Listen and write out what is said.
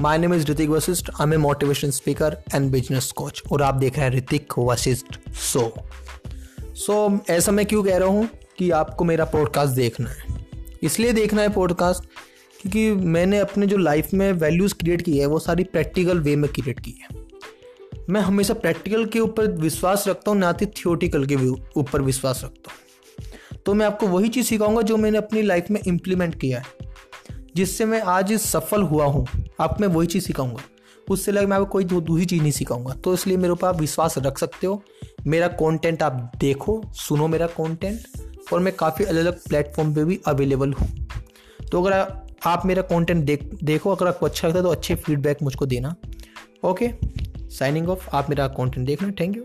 My name is Hrithik Vashishtha I am a motivation speaker and business coach और आप देख रहे हैं ऋतिक वशिष्ठ सो सो ऐसा मैं क्यों कह रहा हूँ कि आपको मेरा पॉडकास्ट देखना है? इसलिए देखना है पॉडकास्ट क्योंकि मैंने अपने जो लाइफ में वैल्यूज़ क्रिएट की है, वो सारी प्रैक्टिकल वे में क्रिएट की है। मैं हमेशा प्रैक्टिकल के ऊपर विश्वास रखता हूँ, ना कि थियोटिकल के ऊपर विश्वास रखता हूँ। तो मैं आपको वही चीज़ सिखाऊँगा जो मैंने अपनी लाइफ में इम्प्लीमेंट किया है। जिससे मैं आज सफल हुआ हूँ। आप, मैं वही चीज़ सिखाऊँगा। उससे लगे मैं आपको कोई दो दूसरी चीज़ नहीं सिखाऊँगा। तो इसलिए मेरे ऊपर आप विश्वास रख सकते हो। मेरा कंटेंट आप देखो, सुनो मेरा कंटेंट और मैं काफ़ी अलग अलग प्लेटफॉर्म पे भी अवेलेबल हूँ। तो अगर आप मेरा कंटेंट देख, देखो, अगर आपको अच्छा लगता है तो अच्छे फीडबैक मुझको देना। ओके साइनिंग ऑफ़ आप मेरा कंटेंट देखना थैंक यू